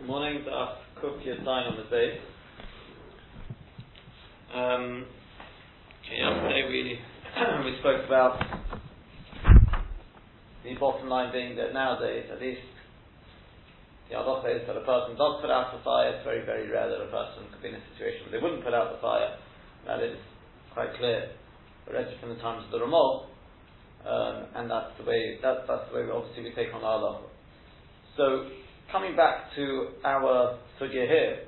Good morning, Daf Kuf sign on the base. Um, yesterday we we spoke about the bottom line being that nowadays, at least, the halacha is that a person does put out the fire. It's very, very rare that a person could be in a situation where they wouldn't put out the fire. That is quite clear already from the times of the Ramah, um, and that's the way that, that's the way we, obviously we take on our halacha. So coming back to our sugya here,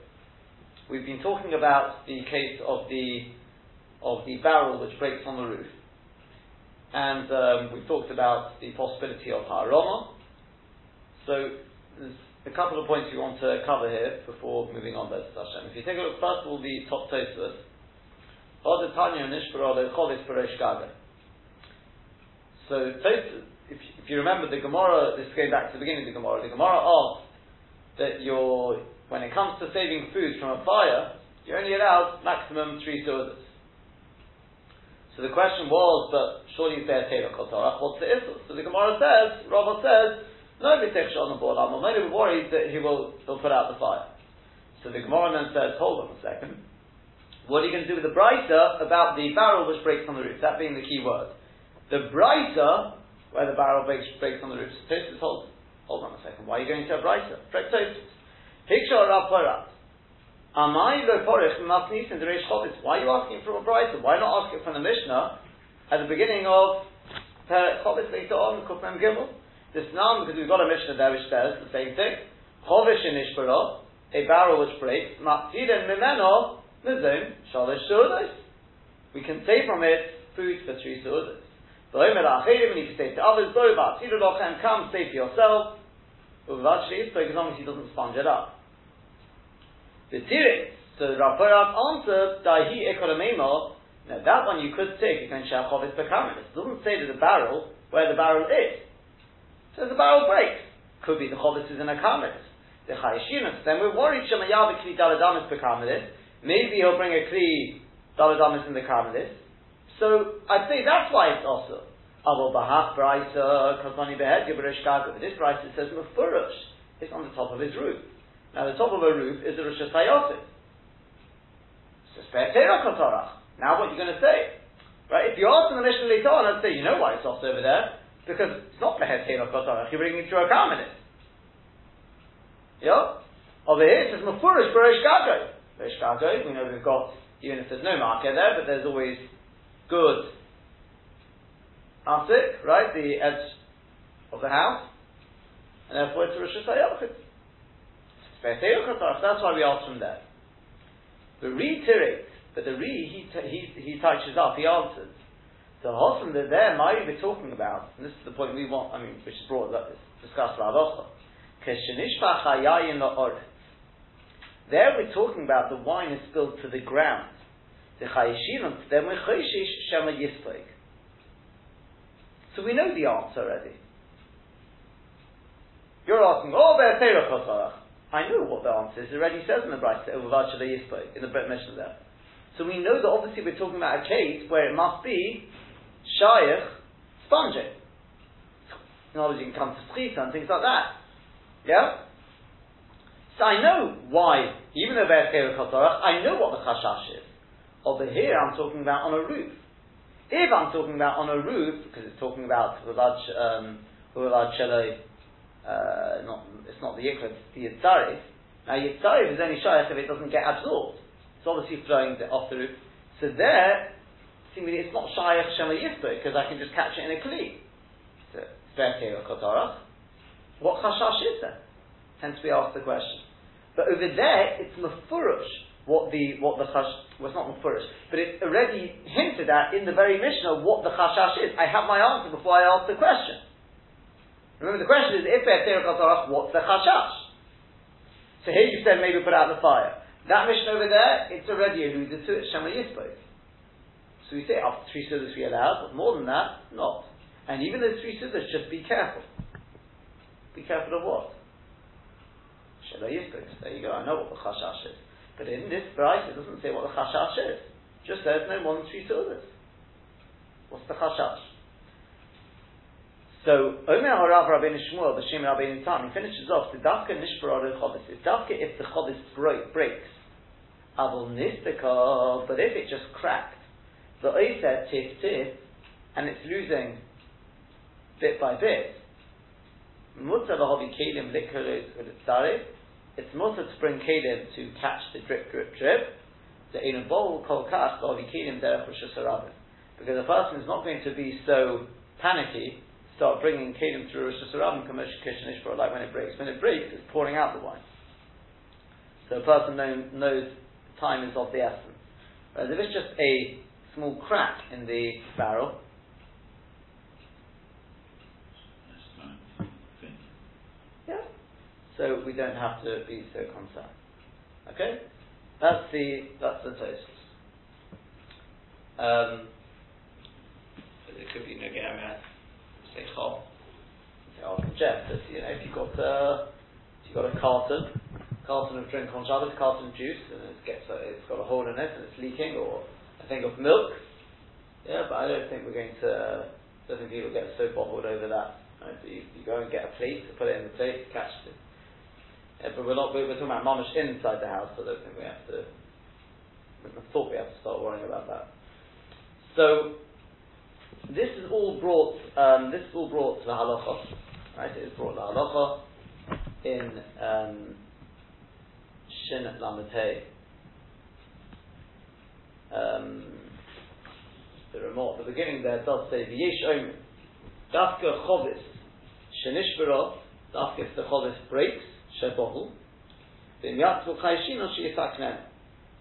we've been talking about the case of the of the barrel which breaks on the roof, and um, we talked about the possibility of haroma. So there's a couple of points we want to cover here before moving on. Bez Hashem. If you take a look first of all, the top Tosfos. So if, if you remember the Gemara, this goes back to the beginning of the Gemara. The Gemara asked that you're, when it comes to saving food from a fire, you're only allowed maximum three seudas. So the question was, but surely there Taylor Kotorach, what's the issue? So the Gemara says, Rava says, no Vitech on the board, I'm only worried that he will he'll put out the fire. So the Gemara then says, hold on a second. What are you going to do with the brighter about the barrel which breaks on the roof? That being the key word. The brighter, where the barrel breaks, breaks on the roof, Tosfos holds Hold on a second. Why are you going to a brighter? Picture Rav Porat. Amai lo porich mafnis in the Reish Chovis. Why are you asking from a brighter? Why not ask it from the Mishnah at the beginning of Chovis later on, Kufmem Gimel? This now because we've got a Mishnah there which says the same thing. Chovish in Ishbara, a barrel which breaks, Maftiren mimeno, mizim, shalish sudas. We can say from it food for three sudas. And you can say to others, come, say to yourself. Uvachli, as long as he doesn't sponge it up. The Tirit, so Rav Porat answered, Dahi ekonomemo, now that one you could take against Shachovis Bekamis. It doesn't say to the barrel where the barrel is. So the barrel breaks. Could be the Chovis is in a kamis. The Chayeshinus, then we're worried Shemayav Kli Daladamis Bekamis. Maybe he'll bring a Kli Daladamis in the Kamilis. So I'd say that's why it's also. Aval bahach brisa kasani behed yibresh gaga. This brisa says mufurish. It's on the top of his roof. Now the top of a roof is a rosh hayosim. Now what are you going to say? Right? If you ask in the Mishnah later on, I'd say, you know why it's off over there? Because it's not behed teirah kotarach. You're bringing it through a karmelis. Yeah? Over here it says mufurish. B'resh gago, we know we've got, even if there's no marker there, but there's always good asik, right, the edge of the house, and therefore it's reshus harabim. That's why we ask from there. The reiterate, but the re he he he touches up, he answers. The Hossam that there might be talking about, and this is the point we want. I mean, which is brought up, discussed by Avocha. There we're talking about the wine is spilled to the ground. The chayeshinot, then we chayshish shema. So we know the answer already. You're asking, oh, I know what the answer is. It already says in the Brite, in the Brit Mishnah there. So we know that obviously we're talking about a case where it must be shayach sponging. In other words, you can come to schita and things like that. Yeah? So I know why, even though I know what the chashash is. Over here, I'm talking about on a roof. If I'm talking about on a roof, because it's talking about Hulad um, uh, not it's not the Yikra, it's the Yitzarif. Now Yitzarif is only shaykh if it doesn't get absorbed. It's obviously flowing off the roof. So there, seemingly it's not shaykh Shema because I can just catch it in a kli. So, What chashash is there? Hence we ask the question. But over there, it's mafurush what the what the chash was well, not mufurish, but it's already hinted at in the very Mishnah what the chashash is. I have my answer before I ask the question. Remember the question is if what's the chashash? So here you said maybe put out the fire. That Mishnah over there, it's already alluded to it, Shema Yispok. So oh, we say after three sudas we allow, but more than that, not. And even those three sudas, just be careful. Be careful of what? Shema Yispok. There you go, I know what the chashash is. But in this price, it doesn't say what the chashash is. It just says no more than three sudas. What's the chashash? So, Omer Harav Rabbeinu Shmuel, B'Shem Rabbeinu Tam, he finishes off, the Dafka Nishbarad Chovis, it's Dafka if the Chovis breaks, Avol Nistika, but if it just cracked, the Oiset Tif Tif, and it's losing bit by bit, Mutter Lahovi Kelim Likoros Ulitzare, it's mutter to bring Kelim to catch the drip, drip, drip, the a bowl Kol Derech Rosh Because the person is not going to be so panicky, start bringing Kelim through reshus harabim, Kishnish like when it breaks. When it breaks, it's pouring out the wine. So a person knows, knows time is of the essence. Whereas if it's just a small crack in the barrel, so we don't have to be so concerned. Okay? That's the that's the toast. Um, it could be Nagamas, say Chol. I'll suggest that you know if you've got a if you've got a carton, carton of drink on Shabbos, carton of juice, and it gets a, it's got a hole in it and it's leaking, or a thing of milk. Yeah, but I don't think we're going to. I don't think people get so bobbled over that. Right? You, you, go and get a plate, put it in the plate, catch it. Yeah, but we're not, we're, talking about mamish inside the house, so I don't think we have to, I thought we have to start worrying about that. So, this is all brought, um, this is all brought to the halacha, right? It is brought to the halacha in um, Shin Lametei. Um, the remote at the beginning there does say V'yesh Omer Dafka Chovis Shenishbara Dafka if the Chovis breaks shebohu.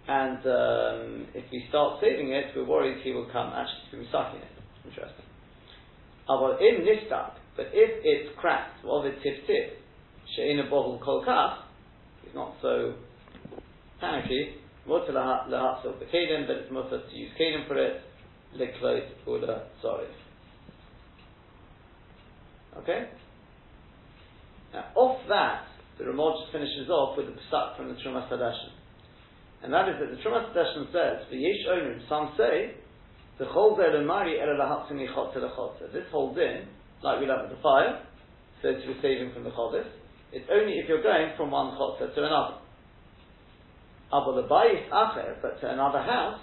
And um, if we start saving it, we're worried he will come actually to be sucking it. Interesting. But in nistak, but if it's cracked, well, it's tip tip, bohul kol kach, he's not so panicky. Mutter the b'kedim, but it's mutter to use kedim for it. Liklot ula sorry. Okay. Now, off that, the Ramah just finishes off with the psak from the Trumas Hadeshen. And that is that the Trumas Hadeshen says, the V'yesh onim, some say, the chol mari This holds in, like we love with the fire, so to be saving from the chodesh. It's only if you're going from one chotzer to another. Abba the bayis acher, but to another house,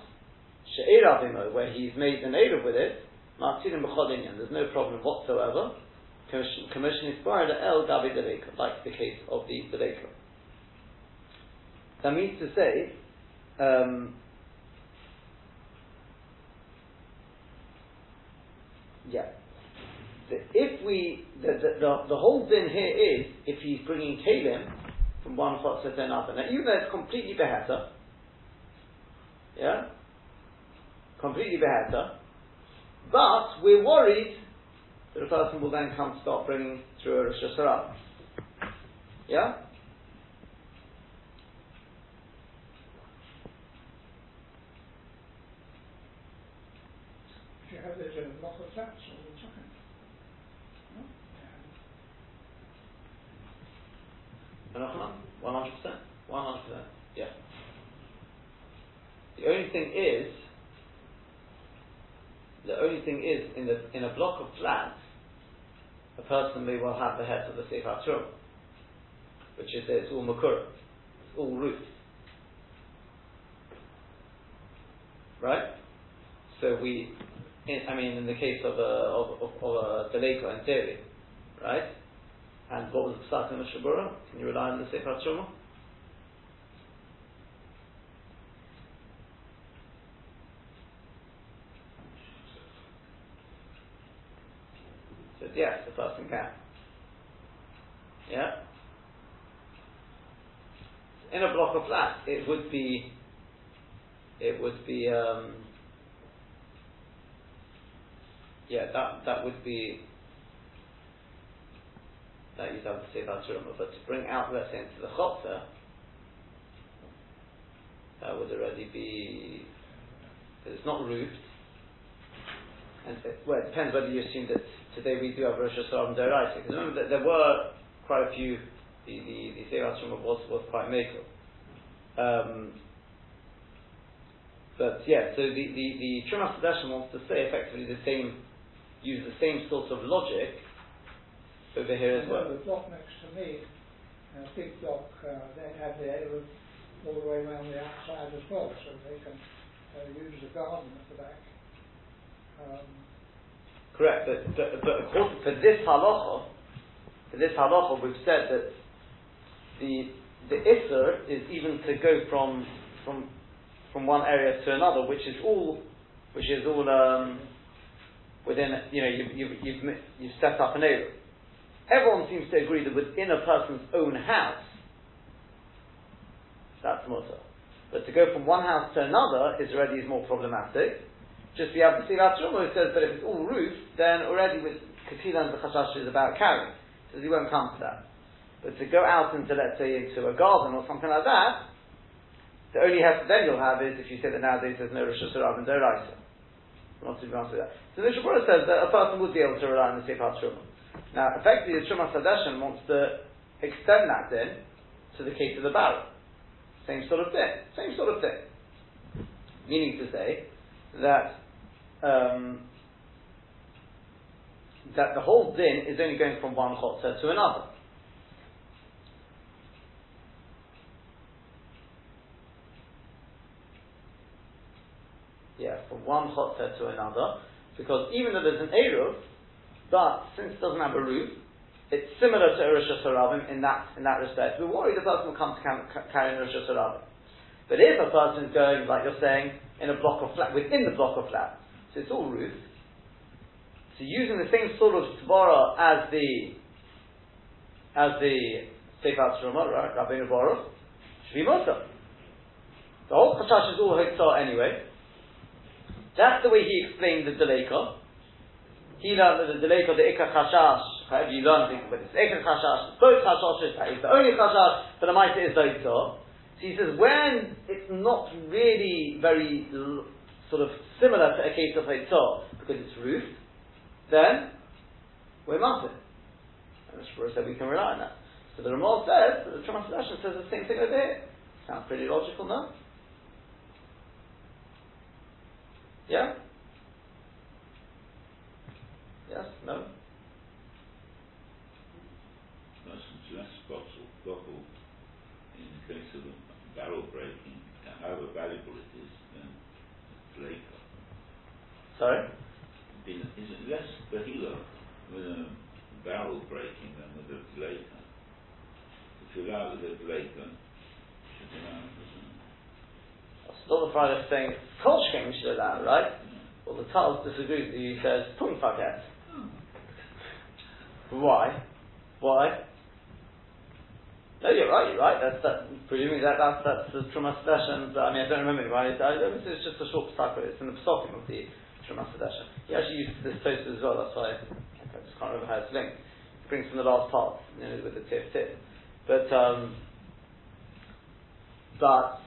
she'eravimo, where he's made an eruv with it, martinim b'chodinyan, there's no problem whatsoever, commission is borrowed el gabi deleka, like the case of the deleka. That means to say, um, yeah, if we, the, the, the, the, whole thing here is, if he's bringing kalim from one chotzer to another. Now, even though it's completely beheta, yeah, completely beheta, but we're worried a person will then come to start bringing through a reshus harabim. Yeah? You have a of flats all the time. One hundred percent. One hundred percent. Yeah. The only thing is, the only thing is in the in a block of flats, a person may well have the head of the Sefer Trum, which is it's all makur, it's all roof. Right? So we, in, I mean, in the case of a, of, of, of a Deleka in theory, right? And what was the Psak in the Shabura? Can you rely on the Sefer Truma? Yes, the person can. Yeah? In a block of flats, it would be, it would be, um, yeah, that, that would be, that you'd have to say about Turma, but to bring out, let's say, into the Chotzer, that would already be, because it's not roofed, and well, it depends whether you assume that today we do have reshus harabim and. Because remember that there were quite a few, the, the, the Seirat was, was quite makel. Um, but yeah, so the, the, the Trumas wants to say effectively the same, use the same sort of logic over here as well. The block next to me, a big block, uh, they have the area all the way around the outside as well, so they can uh, use the garden at the back. Um, Correct, but, but, but according, for this halacha, for this halacha, we've said that the the isser is even to go from from from one area to another, which is all which is all um, within you know you've, you've, you've, you've set up an area. Everyone seems to agree that within a person's own house, that's mutter. But to go from one house to another is already is more problematic. Just the Abba Silat who says that if it's all roof, then already with Katilan the Chashash is about carrying. So he won't come to that. But to go out into, let's say, into a garden or something like that, the only have then you'll have is if you say that nowadays there's no reshus harabim and Doraisa. Not to be honest with that. So the Shabbat says that a person would be able to rely on the Sefer Truma. Now, effectively, the Trumas Hadeshen wants to extend that then to the case of the barrel. Same sort of thing. Same sort of thing. Meaning to say that um, that the whole din is only going from one chotzer to another. Yeah, from one chotzer to another, because even though there's an eruv, but since it doesn't have a roof, it's similar to reshus harabim in that in that respect. We're worried the person will come to carry reshus harabim. But if a person is going, like you're saying, in a block of flat, within the block of flats, so it's all roofed. So using the same sort of svara as the as the Sefer Shema, right, Rabbeinu Baruch, should be. The whole chashash is all hotzah anyway. That's the way he explained the deleka. He learned that the deleka, the ikka chashash, however you learn things, but it's ikka chashash, both chashashes, that is the only chashash, but the mitzvah is the hotzah. So he says when it's not really very sort of similar to a case of Haitzah because it's roofed, then we're mounted. And the Shura said we can rely on that. So the Ramal says, the Trumas says the same thing over here. Sounds pretty logical, no? Yeah? Yes? No? Less, less bottle, bottle in the case of a barrel breaking, however valuable it is, Later. Sorry? Is it less behila with a barrel breaking than with a later? If you allow with a later, should allow it Still the Friday saying Kolshkin should allow, right? Well, the Taz disagrees with you. He says Punfaket. Hmm. Why? Why? No, you're right. You're right. That's that. Presumably that that's that's the Trumas. I mean, I don't remember it right. I, is just a short cycle. It's in the Psokim of the Sedeshan. He actually uses this toast as well. That's why I just can't remember how it's linked. It brings from the last part, you know, with the tip tip. But um, but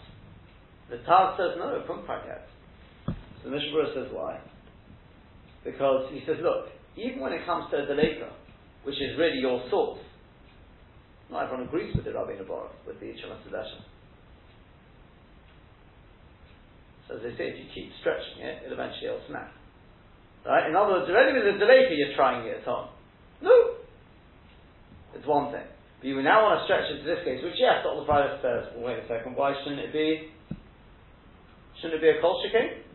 the Taz says no, from packet. So the Mishnah says why? Because he says, look, even when it comes to a deleka, which is really your source, not everyone agrees with the Rabbi Nabar, with the Shema As they say, if you keep stretching it, it eventually will snap. Right? In other words, already with the delay you're trying it on. No! It's one thing. But you now want to stretch it to this case, which yes, Dr. Friday says, well, wait a second, why shouldn't it be shouldn't it be a kol shikain?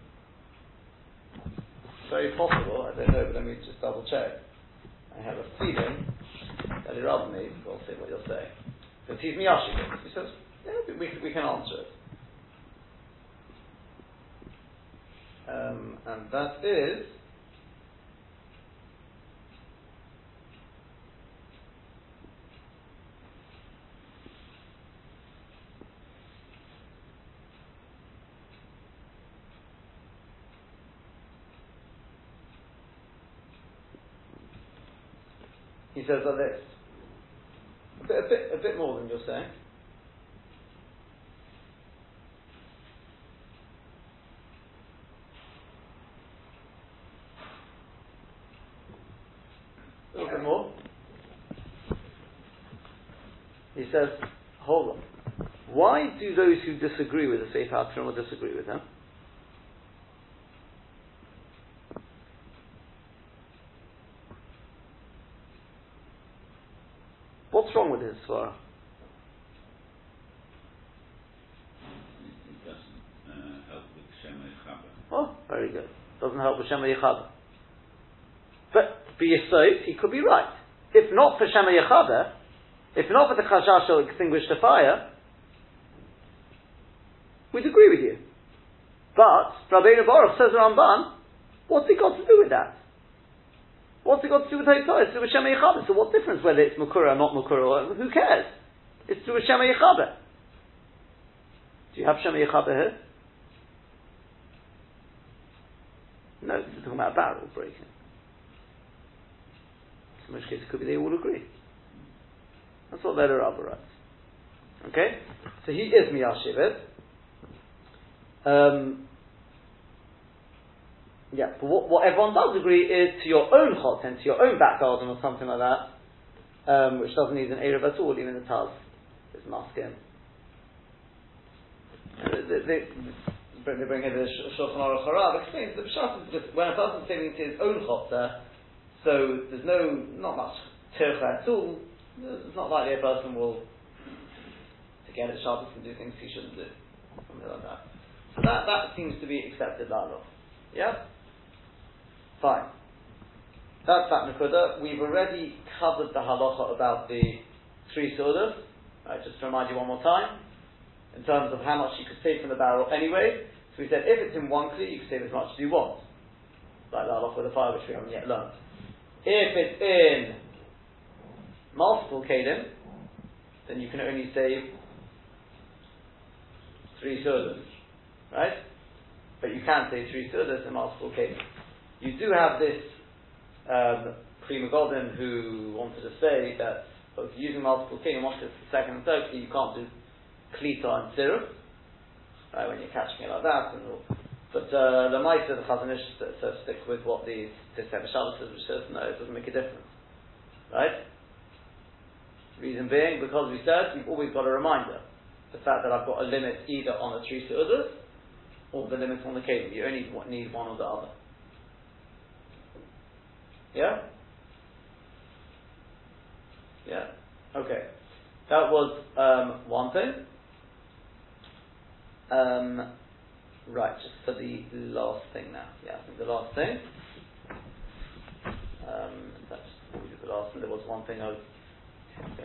Very possible, I don't know, but let me just double check. I have a feeling that he rather me, we'll see what you'll say. Because he's Miyashik. He says, yeah, we, we can answer it. Um, and that is he says like this. A bit, a bit, a bit more than you're saying. A little bit more. He says, hold on. Why do those who disagree with the Sefer Torah disagree with him? with his svara? It doesn't uh, help with Shema Yechaba. Oh, very good. Doesn't help with Shema Yechada. But B'Yisod, he could be right. If not for Shema Yechada, if not for the Chashash will extinguish the fire, we'd agree with you. But Rabbeinu Baruch says Ramban, what's it got to do with that? What's it got to do with Haitzah? It's to Yechada. So what difference whether it's Makura or not Makura? Who cares? It's to Shema Yechada. Do you have Shema Yechada here? No, this is talking about barrel breaking. In which case it could be they all agree. That's what Elya Rabba writes. Okay? So he is Miyashivet. Um, yeah, but what, what everyone does agree is to your own hot tent, to your own back garden or something like that, um, which doesn't need an Erev at all, even the Taz is masking. They, they, they bring in the Shulchan Aruch Harav explains that Pshat is just when a person is saving to his own chotzer, so there's no not much tircha at all. It's not likely a person will to get at Shabbos and do things he shouldn't do, something like that. So that that seems to be accepted lalo. Yeah, fine. That's that nakuda. We've already covered the halacha about the three sodas. Right, just to remind you one more time, in terms of how much you could save from the barrel anyway. So we said if it's in one kli, you can save as much as you want. Like that off with the fire, which we haven't yet learned. If it's in multiple kalim, then you can only save three sudas. Right? But you can save three sudas in multiple kalim. You do have this um, Pri Megadim who wanted to say that both using multiple kalim, once it's the second and third you can't do klita and syrup right, when you're catching it like that. And all. But uh, the Maisa, the Chazon Ish, says stick with what the Tosefes Shabbos says, which says no, it doesn't make a difference. Right? Reason being, because we said you've always got a reminder. The fact that I've got a limit either on the three others or the limit on the cable. You only need one or the other. Yeah? Yeah? Okay. That was um, one thing. Um, right, just for the last thing now. Yeah, I think the last thing. Um, that's the last thing. There was one thing I was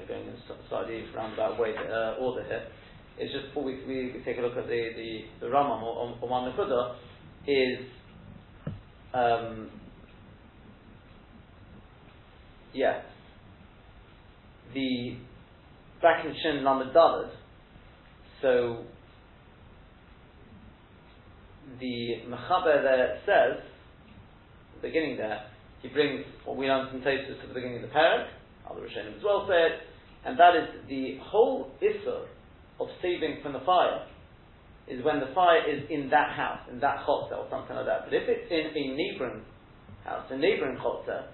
going in slightly roundabout way uh, order here. It's just before we, we, take a look at the the, the Ramam or, one Nakuda is um, yeah the back in Shin Lamed. So the Mechaber there says, the beginning there, he brings what we learned from Tosfos to the beginning of the parak, other Rishonim as well said, and that is the whole Isser of saving from the fire is when the fire is in that house, in that chotzer or something like that. But if it's in a neighboring house, a neighboring chotzer,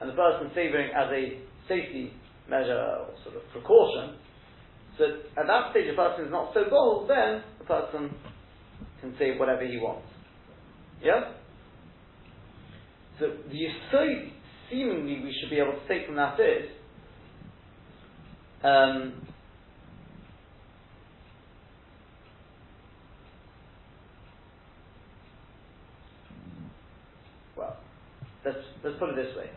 and the person saving as a safety measure or sort of precaution, so at that stage the person is not so bold, then the person can say whatever he wants. Yeah? So the Yisod, seemingly we should be able to take from that is, um, well, let's, let's put it this way.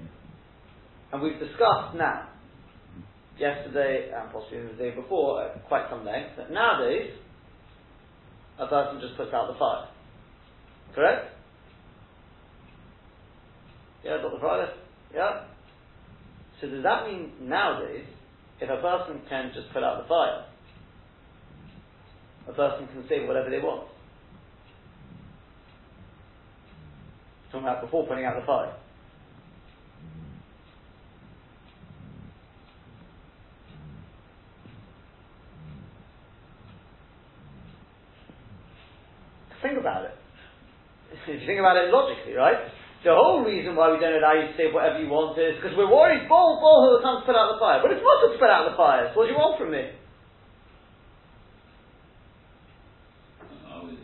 And we've discussed now, yesterday and possibly the day before, at quite some length, that nowadays, a person just puts out the fire. Correct? Yeah, Dr. Friday? Yeah? So does that mean nowadays, if a person can just put out the fire, a person can say whatever they want? Talking about before putting out the fire. Think about it. If you think about it logically, right? The whole reason why we don't allow you to say whatever you want is because we're worried, Bol, Bol, who to put out the fire. But it's not to put out the fire. So what do you want from me? Are we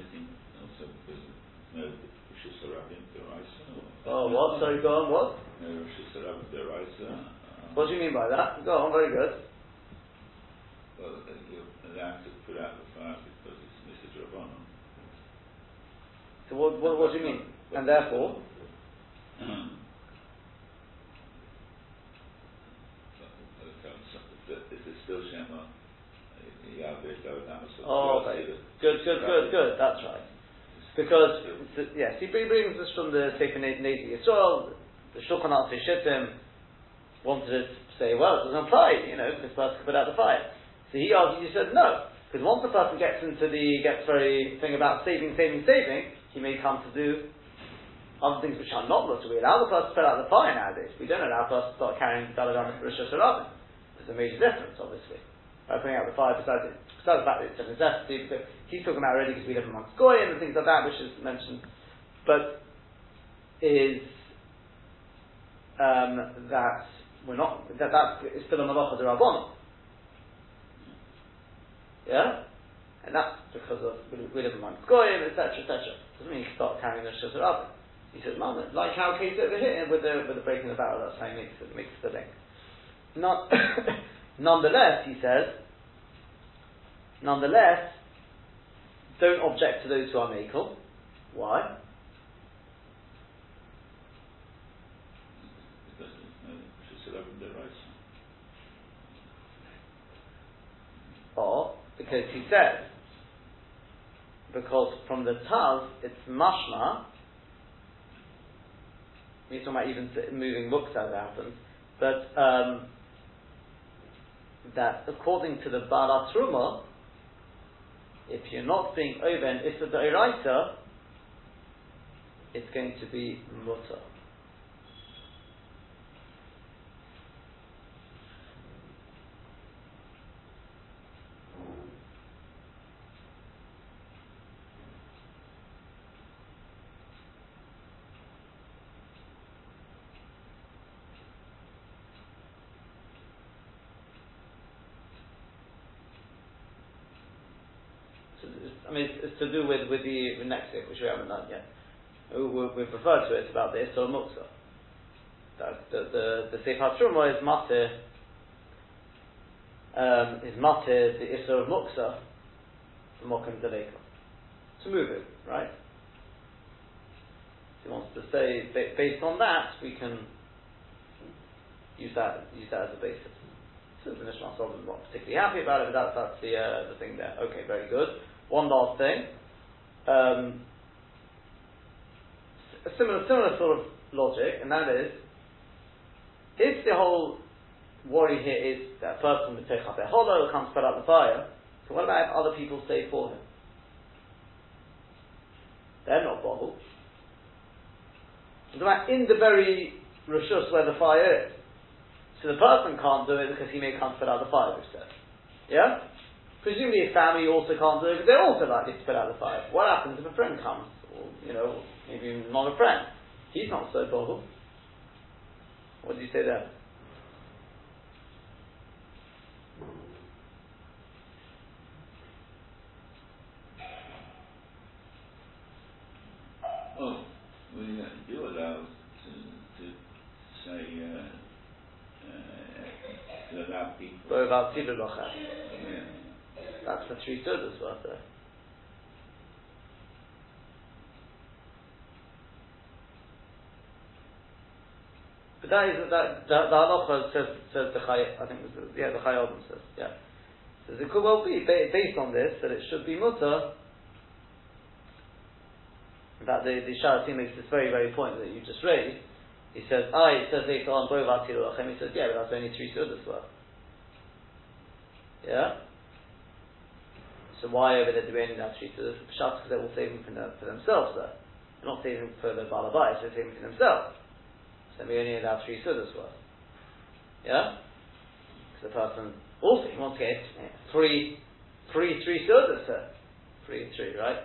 missing also because of no reshus harabim Deraisa? Oh, what? Sorry, go on, what? No reshus harabim Deraisa? Uh, what do you mean by that? Go on, very good. you're allowed to put out the fire because it's Mr. Rabbanon. So what, what, what do you mean? And therefore, This is still Shema. Oh, okay. Good, good, good, good. That's right. Because, yes, he brings this from the Sefer Nezi Yisrael, the Shulchan Aruch Shittim wanted to say, well, it doesn't apply, you know, this person could put out the fire. So he argued, he said, no, because once the person gets into the, gets very thing about saving, saving, saving, he may come to do other things which are not mutter. We allow the person to put out the fire nowadays. We don't allow the person to start carrying the Daladan reshus harabim. There's a major difference, obviously. By putting out the fire, besides, the fact that it's a necessity, because he's talking about already because we live amongst Goyim and things like that, which is mentioned. But is um, that we're not that that is still a malacha derabbanon. Yeah, and that's because of we live amongst goyim, etc., etc. Doesn't mean you start carrying the shazar he says, Mama, like our case over here with the with the breaking of the barrel, that's how he makes it makes the link. Not nonetheless, he says, nonetheless, don't object to those who are makel. Why? Or because he says, because from the Taz it's mashma we're talking about even moving as it happens, but um, that according to the Truma, if you're not being over an Issa Da'iraita, it's going to be Mutter. I mean, it's, it's to do with, with the next bit, which we haven't done yet. We, we've referred to it it's about the Isra Muksa. The the, the is matir um, is matir the Isra of Muksa the Mokim Deleka. To move it, right? He wants to say based on that we can use that use that as a basis. So the Nishma Solomon not particularly happy about it, but that's, that's the uh, the thing there. Okay, very good. One last thing. Um, a similar, similar sort of logic, and that is, if the whole worry here is that a person would take up their hollow, comes put out the fire, so what about if other people say for him? They're not bottled. What about in the very rishus where the fire is? So the person can't do it because he may come put out the fire, says. Yeah? Presumably his family also can't do it because they're also likely to put out the fire. What happens if a friend comes? Or, you know, maybe not a friend. He's not so bothered. What do you say there? Oh, we uh, do allow to, to say uh, uh, to allow people. That's for three sudas worth there. But that is that the, the halacha says says the chay, I think was, yeah the Chayei Adam says yeah. Says it could well be based on this that it should be mutter. That the the Sharatim makes this very very point that you just raised. He says, ah, it says later on, He says, yeah, but that's only three sudas worth. Yeah? So why over there do we only have three sudas? Pshat because they're all saving for, for themselves there. They're not saving for the balabai, they're saving for themselves. So we only allow three sudas worth. Yeah? Because the person also he wants to get three, three, three sudas, sir. Three and three, right?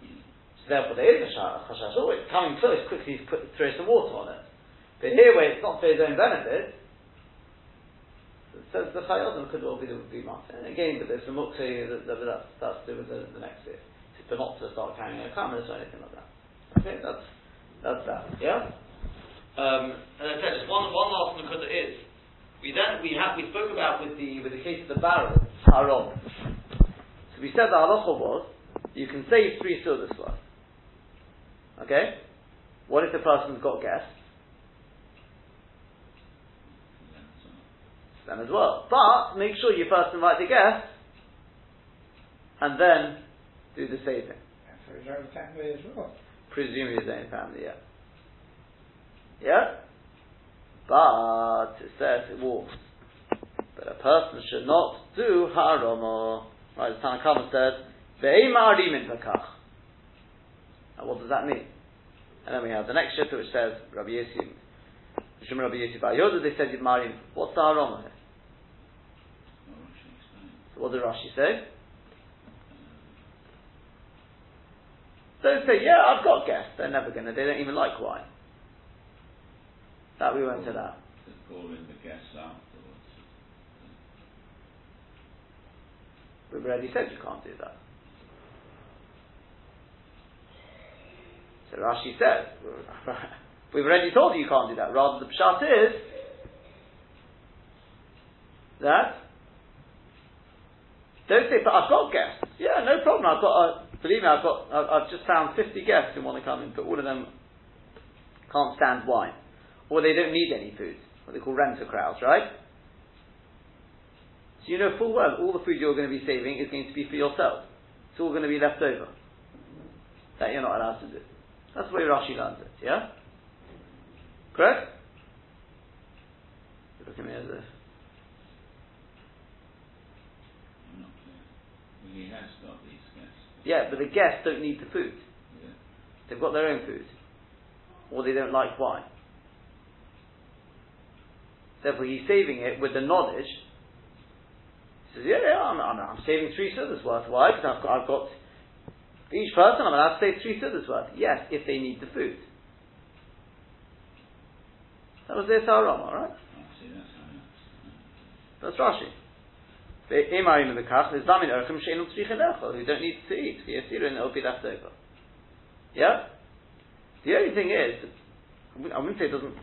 So therefore there is a chashash. It's coming close, quickly throw some water on it. But here where it's not for his own benefit, so the Chayyim could all be the be And again, but there's the Mukti, that, that, that's, that's to do with the, the next bit. But not to start carrying a cameras or anything like that. Okay, that's, that's that. Yeah? Um, and I said, just one, one last Nakuda is, we then, we have, we spoke about with the, with the case of the barrel, harom. So we said the halacha was, you can save three sudas worth. Okay? What if the person's got guests? Then as well. But make sure you first invite the guest and then do the saving. And for his own family as well. Presumably his own family, yeah. Yeah? But it says it walks. But a person should not do harama. Right, the Tanna Kamma says, arimin bakach. Now what does that mean? And then we have the next shitta which says, Rabbi Yossi, Shimon Rabbi Bar Yoda, they said Marim. What's the harama here? What did Rashi say? Don't say, yeah, I've got guests. They're never gonna, they don't even like wine. That we won't allow. To call in the guests afterwards. We've already said you can't do that. So Rashi says, we've already told you you can't do that. Rather, the pshat is that don't say, but I've got guests. Yeah, no problem. I've got, a, believe me, I've got, I've, I've just found 50 guests who want to come in, but all of them can't stand wine. Or they don't need any food. What they call renter crowds, right? So you know full well all the food you're going to be saving is going to be for yourself. It's all going to be left over. That you're not allowed to do. That's the way Rashi learns it, yeah? Correct? Look at me as if. I'm not clear. Well, he has got these guests. Yeah, but the guests don't need the food. Yeah. They've got their own food. Or they don't like wine. Therefore, he's saving it with the knowledge. He says, yeah, yeah, I'm, I'm, I'm saving three sudas worth. Why? Because I've got, I've got, each person I'm allowed to save three sudas worth. Yes, if they need the food. That was their Saharam, alright? See, that's how it That's Rashi. Imarim in the Kach, there's Damin Erchim Sheinum Tzrichin Echel, who don't need to eat. The Yasir and it'll be left over. Yeah? The only thing is, I wouldn't- say it doesn't,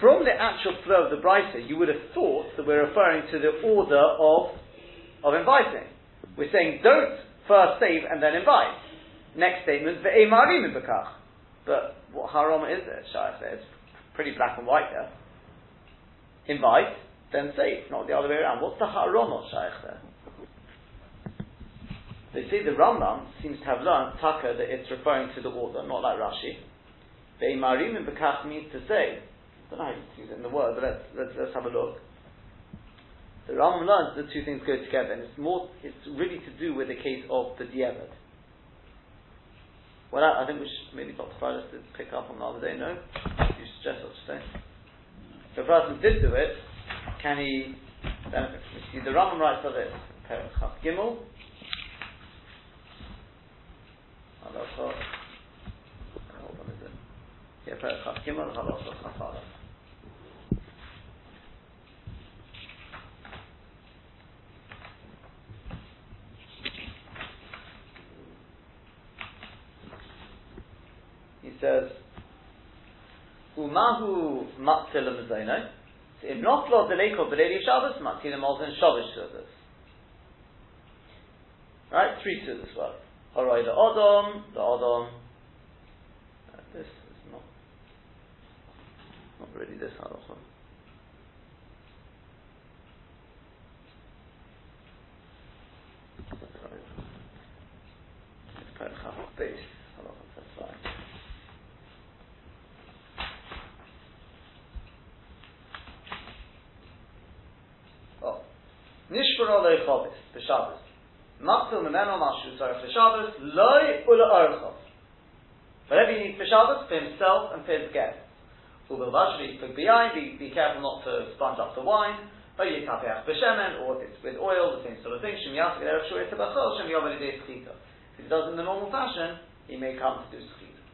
from the actual flow of the Brisa, you would have thought that we're referring to the order of, of inviting. We're saying don't first save and then invite. Next statement, the Imarim in the Kach. But what haram is it, Shai says? Pretty black and white there. Invite, then save, not the other way around. What's the haram of Shaykh there? They say the Rambam seems to have learned Taka that it's referring to the order, not like Rashi. The Imarim in Bekach means to say, I don't know how to use it in the word, but let's, let's, let's have a look. The Rambam learns the two things go together, and it's more, it's really to do with the case of the Diavad. Well, I, I think we should, maybe Dr. Friday did pick up on the other day, no? You suggest such a thing? If a person did do it, can he benefit from it? See, the Rambam writes for this, Perek Chaf Gimel, He says, Umahu matzil If not lo deleko b'leili Shabbos, matzil also in Shabbos sudas. Right, three sudas worth. Alright, the Odom, the Odom. Uh, this is not, not really this halacha. It's quite half base. Halacha, that's fine. Oh. Nishbar olei chovis, b'Shabbos. Matzil memeno mashu tzarech b'Shabbos, loy ula orchov. Whatever he needs for Shabbos, for himself and for his guests. Ubelvashvi, for b'yayin, be, be careful not to sponge up the wine. Or yikapeach b'shemen, or if it's with oil, the same sort of thing. Shem erev tebachol, shem. If he does it in the normal fashion, he may come to do schita.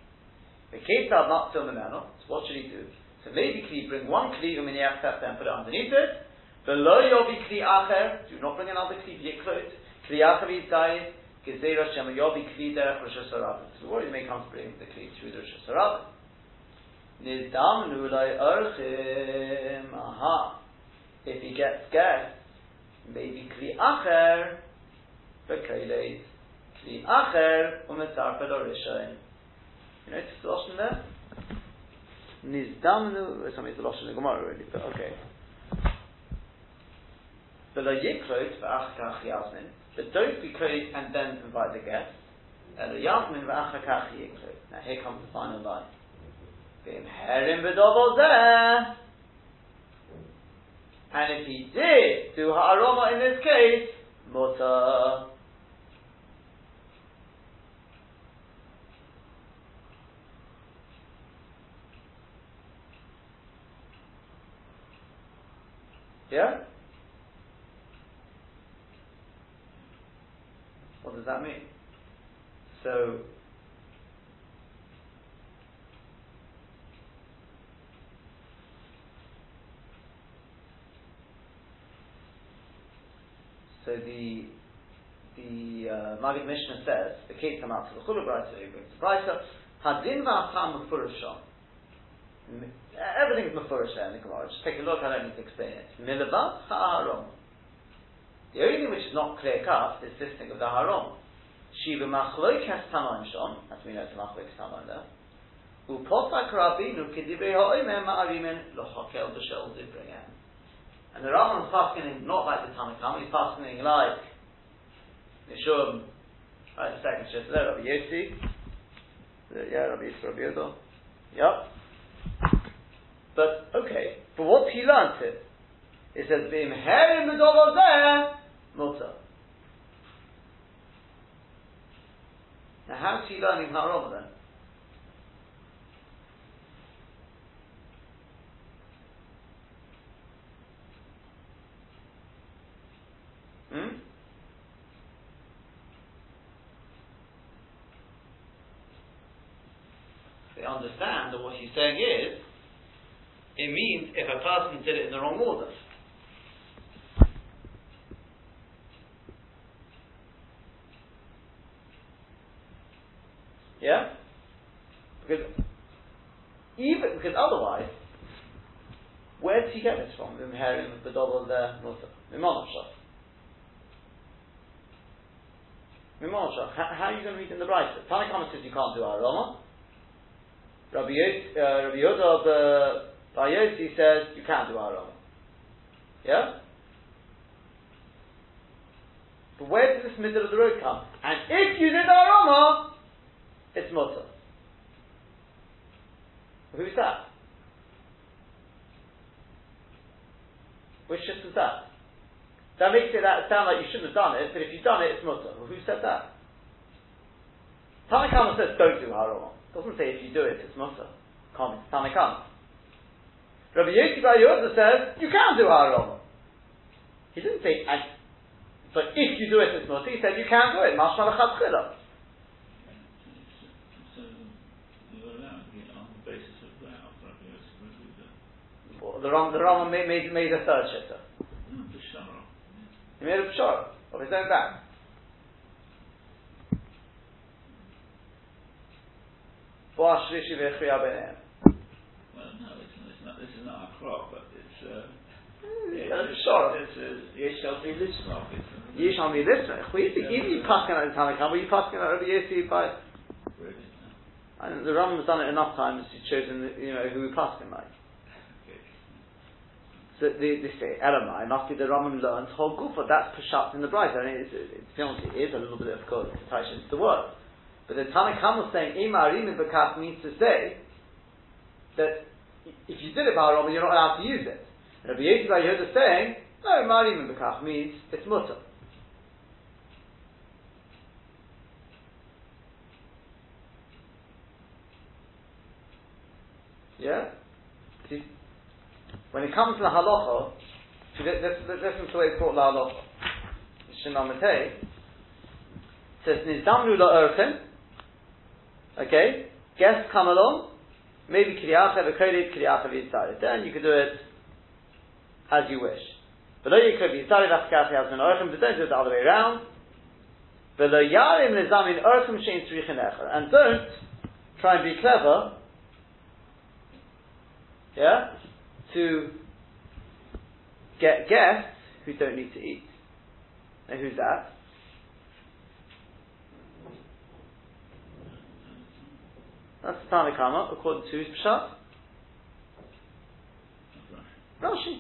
The of matzil memeno, so what should he do? So maybe he bring one kli tefta and put it underneath it. Below yobi kli acher, do not bring another kli v'yiklot. Kli acher v'yitzayim, gezerah shem yobi kli derech reshus harabim. So what may come to bring the kli through the reshus harabim. Nidamnu lai archim, aha. If he gets guests, maybe kli acher, b'koiles, kli acher, umetzar pedorishain. You notice the Lashon there? Nizdamnu, it's the Lashon in the Gemara really, but okay. V'lo yiklot v'ach kach yasmin, but don't be close and then invite the guest. Uh, and yasmin v'ach kach yiklot. Now here comes the final line. V'im herim v'dovol And if he did do ha'aroma in this case, mutter. Yeah? What does that mean? So, so the the uh, Maggid Mishnah says the case come out to the Chulu Brisa, he brings the Brisa, Hadin v'atam mufurishon. Everything's mufurish there in the Gemara. Just take a look. I don't need to explain it. Milavat ha'arom. The only thing which is not clear cut is this thing of the harom. Shiva machloikas tamaim shon, as we know it's machloikas tamaim there. Upotak rabinu kedivrei ha'omer ma'arimin lochakel b'shel divrei And the Rambam is fasting not like the Tanna Kamma, he's fasting like Nishum, right, the second shift there, Rabbi Yossi, yeah, Rabbi Yisrael Rabbi Yodo. Yep. But, okay, but what's he learned it? It says, Bim herim the Now, how's he learning Haroma then? Hmm? They understand that what he's saying is, it means if a person did it in the wrong order. Yeah? Because even because otherwise, where did he get this from? The Meherim, the the Musa. Mimonashah. Mimonashah. How, are you going to read in the Brisa? Tanna Kamma says you can't do Aroma. Rabbi, Yod, uh, Rabbi Yoda of the Bayosi says you can't do Aroma. Yeah? But where does this middle of the road come? And if you did Aroma, it's mutter. Who's that? Which shift is that? That makes it that sound like you shouldn't have done it, but if you've done it, it's mutter. Well, who said that? Tanna Kamma says don't do haroma. Doesn't say if you do it, it's mutter. Comment Tanna Kamma. Rabbi Yosi Bar Yehuda says you can do haroma. He didn't say, but if you do it, it's mutter. He said you can do it. Mashma the Ram, the Rama made, made, made a third shitta. He made a pshara of his own back. Well, no, it's, it's not, this is not a crop, but it's, uh, it's, a it's a Yeshal mi litzma. Yeshal mi litzma. Even you passing out in Tanakh, were you passing out over Yesi by? And the Rambam's done it enough times. He's chosen, you know, who we him like. So they say, Elamai, must be the Rambam learns oh, whole gufa, that's Peshat in the bride. I mean, it's, it's, it is a little bit of course, it's the word. But the Tanna Kamma was saying, Ima Arimin Bekas means to say that if you did it by Rambam, you're not allowed to use it. And Rabbi Yosef Yehuda saying, no, Ima Arimin Bekas means it's mutter. Yeah? When it comes to the halacha, listen to the way it's brought the halacha. Shinam says, Nizdamnu la Okay? Guests come along, maybe kriyacha v'kodet, kriyacha v'yitzari. Then you can do it as you wish. V'lo yikra v'yitzari v'achkaf yasmin orchem, but don't do it the other way around. V'lo yarim echer. And don't try and be clever, yeah, to get guests who don't need to eat. Now who's that? That's the Tanna Kamma, according to his Pshat. Rashi.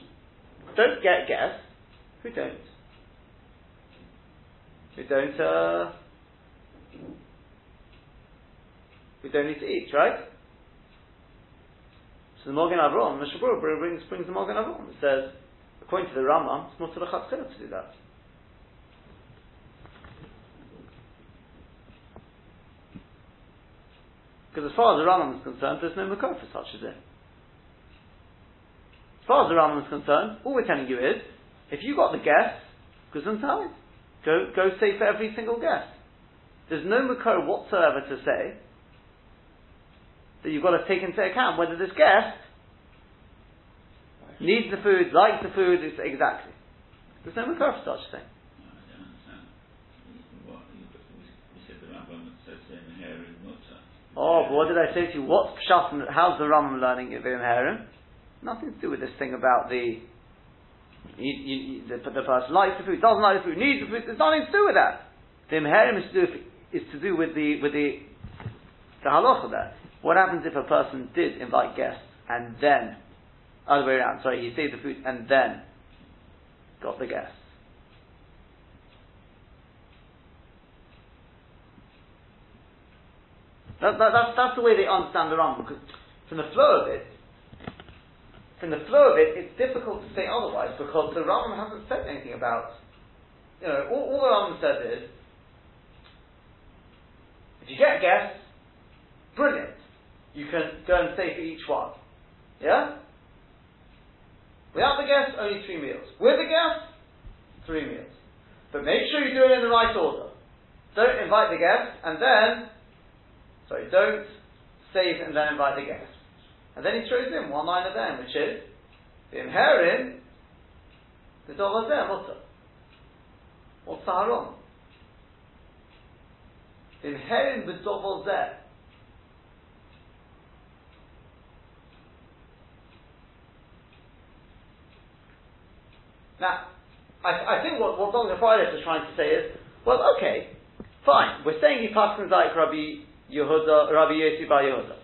Don't get guess. Who don't? Who don't, uh, who don't need to eat, right? So the Magen Avraham, Mishabur brings, brings the Magen Avraham. It says, according to the Rambam, it's not to the to do that. Because as far as the Rambam is concerned, there's no Makar for such a it. As far as the Rambam is concerned, all we're telling you is, if you got the guess, Talib. Go, go say for every single guess. There's no Makar whatsoever to say that you've got to take into account whether this guest needs the food, likes the food, exactly. There's no Makar for such a thing. Oh, but what did I say to you? What's Pshat how's the Rambam learning it in Heron? Nothing to do with this thing about the, you, you, the, the, person likes the food, doesn't like the food, needs the food. There's nothing to do with that. The Heron is to do is to do with the with the the halacha there. What happens if a person did invite guests and then other way around? Sorry, he saved the food and then got the guests. That, that, that's, that's the way they understand the Rambam, because from the flow of it, from the flow of it, it's difficult to say otherwise, because the Rambam hasn't said anything about, you know, all, all the Rambam said is, if you get guests, brilliant. You can go and say for each one. Yeah? Without the guests, only three meals. With the guests, three meals. But make sure you do it in the right order. Don't invite the guests and then Sorry, don't save and then invite the guest. And then he throws in one line of them, which is the inherin, the dolazeh mutter. What's the haron? The inherin the dolazeh. Now, I, I think what, what Dr. Friday is trying to say is, well, okay, fine, we're saying you pass like Rabbi Yehuda, Rabbi Yossi Bar Yehuda.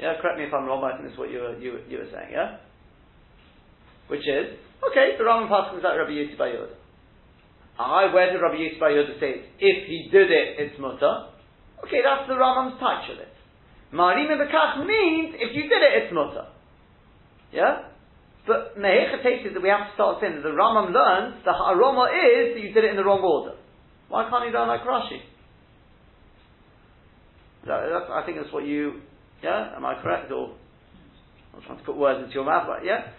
Yeah, correct me if I'm wrong, I think that's what you were, you, you were saying, yeah? Which is, okay, the Rambam Pasuk is like Rabbi Yossi Bar Yehuda. I, where did Rabbi Yossi Bar Yehuda say If he did it, it's mutter. Okay, that's the Rambam's of it. Marim Bekach means, if you did it, it's mutter. Yeah? But Mehecha takes it that we have to start saying that the Rambam learns the aroma is that you did it in the wrong order. Why can't you learn like Rashi? That, I think that's what you, yeah, am I correct? Or, I'm trying to put words into your mouth, but yeah.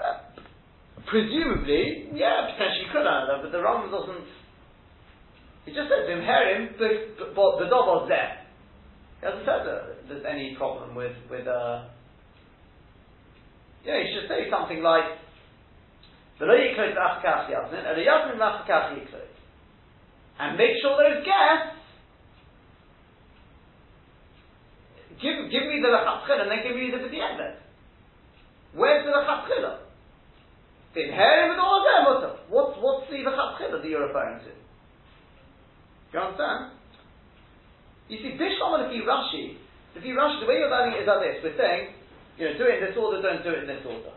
Uh, presumably, yeah, potentially could have that, but the Rambam doesn't. He just says Vimherim, but, the dog was there. He hasn't said that there's any problem with with uh. Yeah, he should say something like. And make sure those guests Give, give me the lechatchila and then give me the b'di'evet. Where's the lechatchila? In inherit with all them. What's, what's the lechatchila that you're referring to? Do you understand? You see, Bishlam and the Rashi, the Rashi, the way you're learning it is like this. We're saying, you know, do it in this order, don't do it in this order.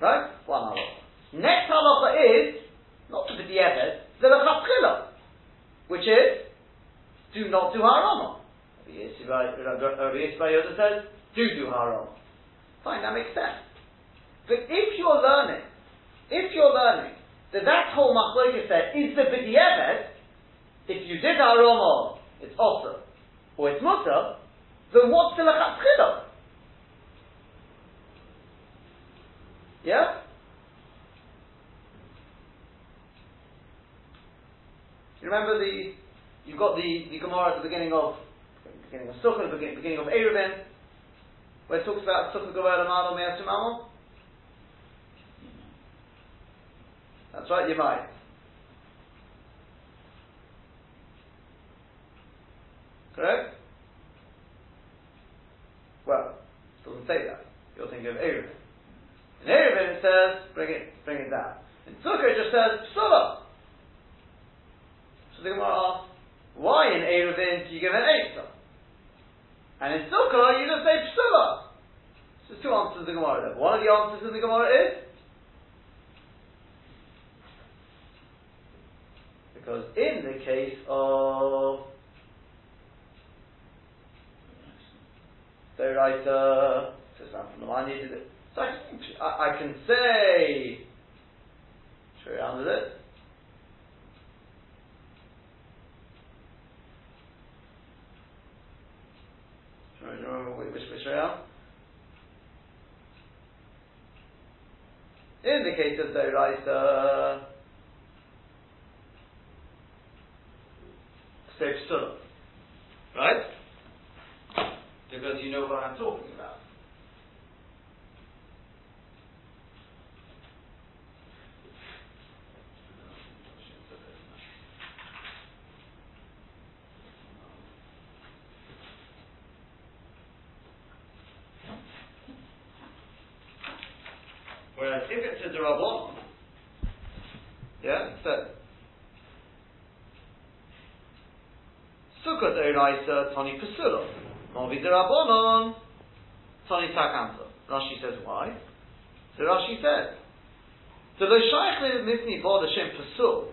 Right? One halacha. Next halacha is, not the b'di'evet, the lechatchila, which is, do not do harama. Rabbi Yisrael says, do do haram. Fine, that makes sense. But if you're learning, if you're learning that that whole said is the b'di'evet, if you did haram, it's also, or it's mutter, then what's the lechatchila? Yeah? You remember the, you've got the, the Gemara at the beginning of beginning of Sukkah, beginning, beginning of Eruvin, where it talks about Sukkah Gover Amalo Me'asim Amon. That's right, you might. Correct? Well, it doesn't say that. You're thinking of Eruvin. In Eruvin it says, bring it, bring it down. In Sukkah it just says, Psula. So the Gemara asks, why in Eruvin do you give an Eitzah? And in Sukkah, you just say Psula. So there's two answers in the Gemara there. One of the answers in the Gemara is because in the case of Doraita, says that from the line, so I, I, I can say, show you around with it. Which, which round? In the case of Doraita, Psula. Right? Because you know what I'm talking about. Whereas if it's a Rabbanon, yeah, so Eiraisa Tony Pesula, Movi Rabbanon Tony Takanta. Rashi says why? So Rashi says, so the shaykh mifni bod Hashem Pesul.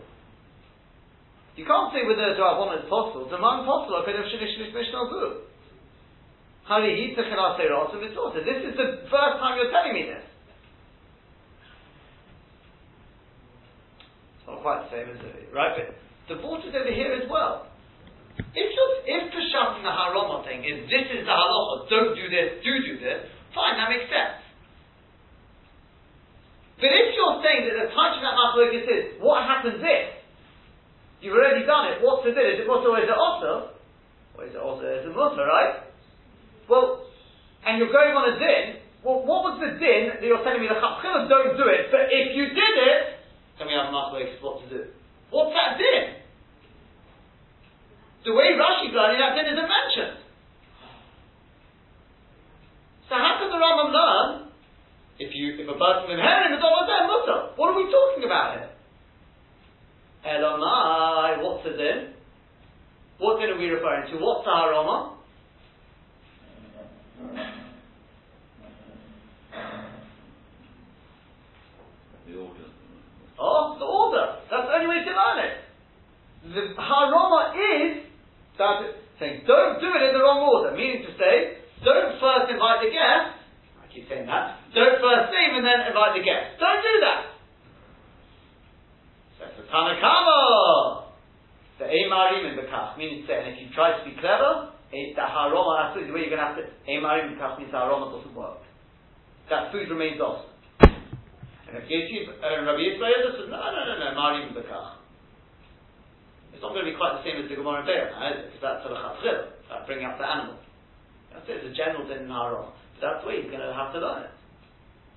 You can't say whether the Rabbanon is possible. The man possible could have shinish shinish mishnah zu. This is the first time you're telling me this. It's not quite the same as it, right? But the water's over here as well. If if Peshat in the Haroma thing is this is the halacha, don't do this, do do this, fine, that makes sense. But if you're saying that the touch of that machlokes is what happens if you've already done it, what's the din? Is it mutter or is it also? Or is it also is it mutter, right? Well, and you're going on a din. Well, what was the din that you're telling me the chachila don't do it, but if you did it, then we have machlokes what to do. What's that din? The way Rashi learning that din isn't mentioned. So how can the Rambam learn if you if a person in Heron is almost there mutter? What are we talking about here? Elamai, what's the din? What din are we referring to? What's the haroma? The order. Oh, the order. That's the only way to learn it. The haroma is that saying don't do it in the wrong order, meaning to say don't first invite the guest. I keep saying that. Don't first sing and then invite the guest. Don't do that. That's the Tanna Kamma. The Emarim in the Kach, meaning to say, and if you try to be clever, it, the haroma, that's the way you're going to have to. Emarim the Kach means the haroma doesn't work. That food remains awesome. And if Yeshiv, uh, Rabbi Yisrael says, no, no, no, no, Marim Bekach. It's not going to be quite the same as the Gemara in Be'er is it? Because that's sort of like bringing up the animal. That's it, it's a general din in Haron. But that's the way he's going to have to learn it.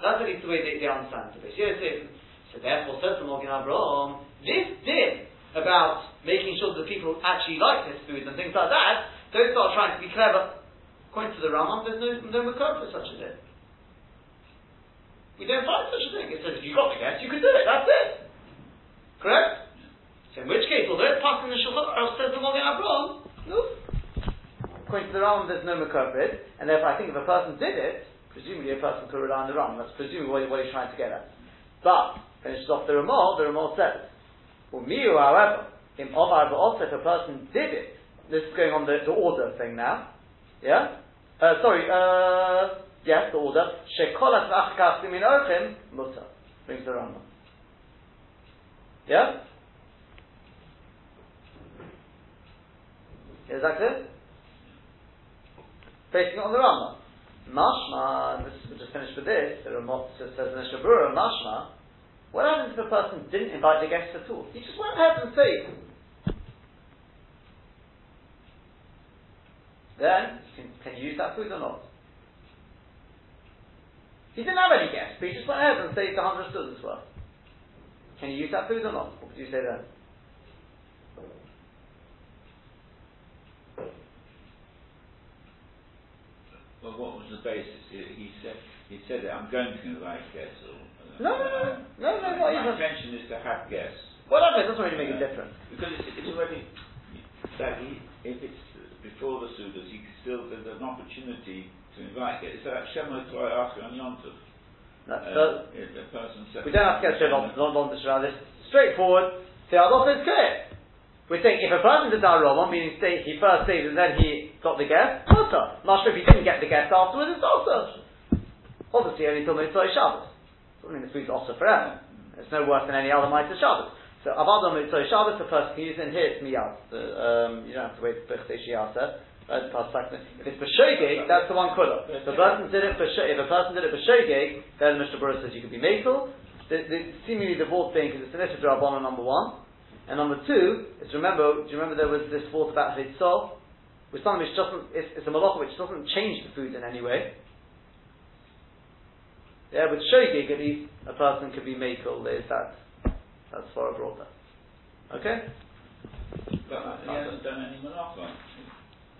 That's at least the way they, they understand it. So therefore, says the Magen Avraham, this din about making sure that people actually like this food and things like that, don't start trying to be clever. According to the Rambam, there's no, no makar for such a din. We don't find such a thing. It says if you've got the guess, you can do it. That's it. Correct? So in which case, although it's passing the Shulchan Aruch, says the Magen Avraham, no. According to the Ram, there's no makopid, and therefore I think if a person did it, presumably a person could rely on the Ram. That's presumably what, what he's trying to get at. But finishes off the Ramah. The Ramah says, "Well, miu, however, in Omar also if a person did it, this is going on the, the order thing now. Yeah. Uh, sorry. Uh, Yes, the order. Shekolas achkas min ochim mutter. Brings the Rambam. Yeah? Is that clear? Basing it on the Rambam. Mashma, this, we'll just finish with this, the Ramot says in the Shabura, Mashma, what happens if a person didn't invite the guests at all? He just went ahead and said, then, can, can you use that food or not? He didn't have any guests, but he just went ahead and saved a hundred students worth. Can you use that food or not? What would you say then? Well, what was the basis? He said he said that I'm going to invite guests. Or, uh, no, no, no, no, no, My even. intention is to have guests. Whatever, it doesn't really make a difference. Because it's, it's already that he, if it's before the Sudas, he still there's an opportunity to invite it. It's that Shema to ask on Yontif. No, Uh, so, if the person said, we don't have to get straight on, on, on the Shema. This straightforward. The Halacha is clear. We think if a person did Darabon, meaning stay, he first stayed and then he got the guest. Not sure if he didn't get the guest afterwards, it's also. Obviously only till Motzei Shabbos. Doesn't mean the food's also forever. It's no worse than any other Motzei Shabbos. So Avadam Motzei Shabbos, the person can use it, and here it's Miyad. The, um, you don't have to wait for past second. If it's B'shogeg, that's the one kula. If the person did it for if a person did it for then Mishnah Berurah says you can be makel. The, the, seemingly the fourth thing because it's an Rabbanon number one. And number two is remember, do you remember there was this thought about Hitzah? With something which doesn't, it's, it's a malacha which doesn't change the food in any way. Yeah, with shogig at least a person could be makel. There's that. That's far abroad there. Okay. but uh, he hasn't done any malacha.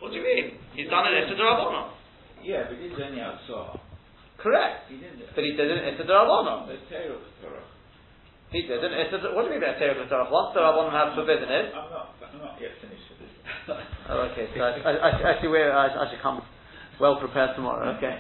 What do you mean? He's done it into the Rabbanon. Yeah, but he's only outside. Correct. He didn't. But he did it into the Rabbanon. The Torah Torah. He did it the, what do you mean by Terech Torah? Once the Rabbanon have forbidden it. I'm not. I'm not yet finished with this. Oh, okay. So I, I, I, I see where I, I should come well prepared tomorrow. Okay.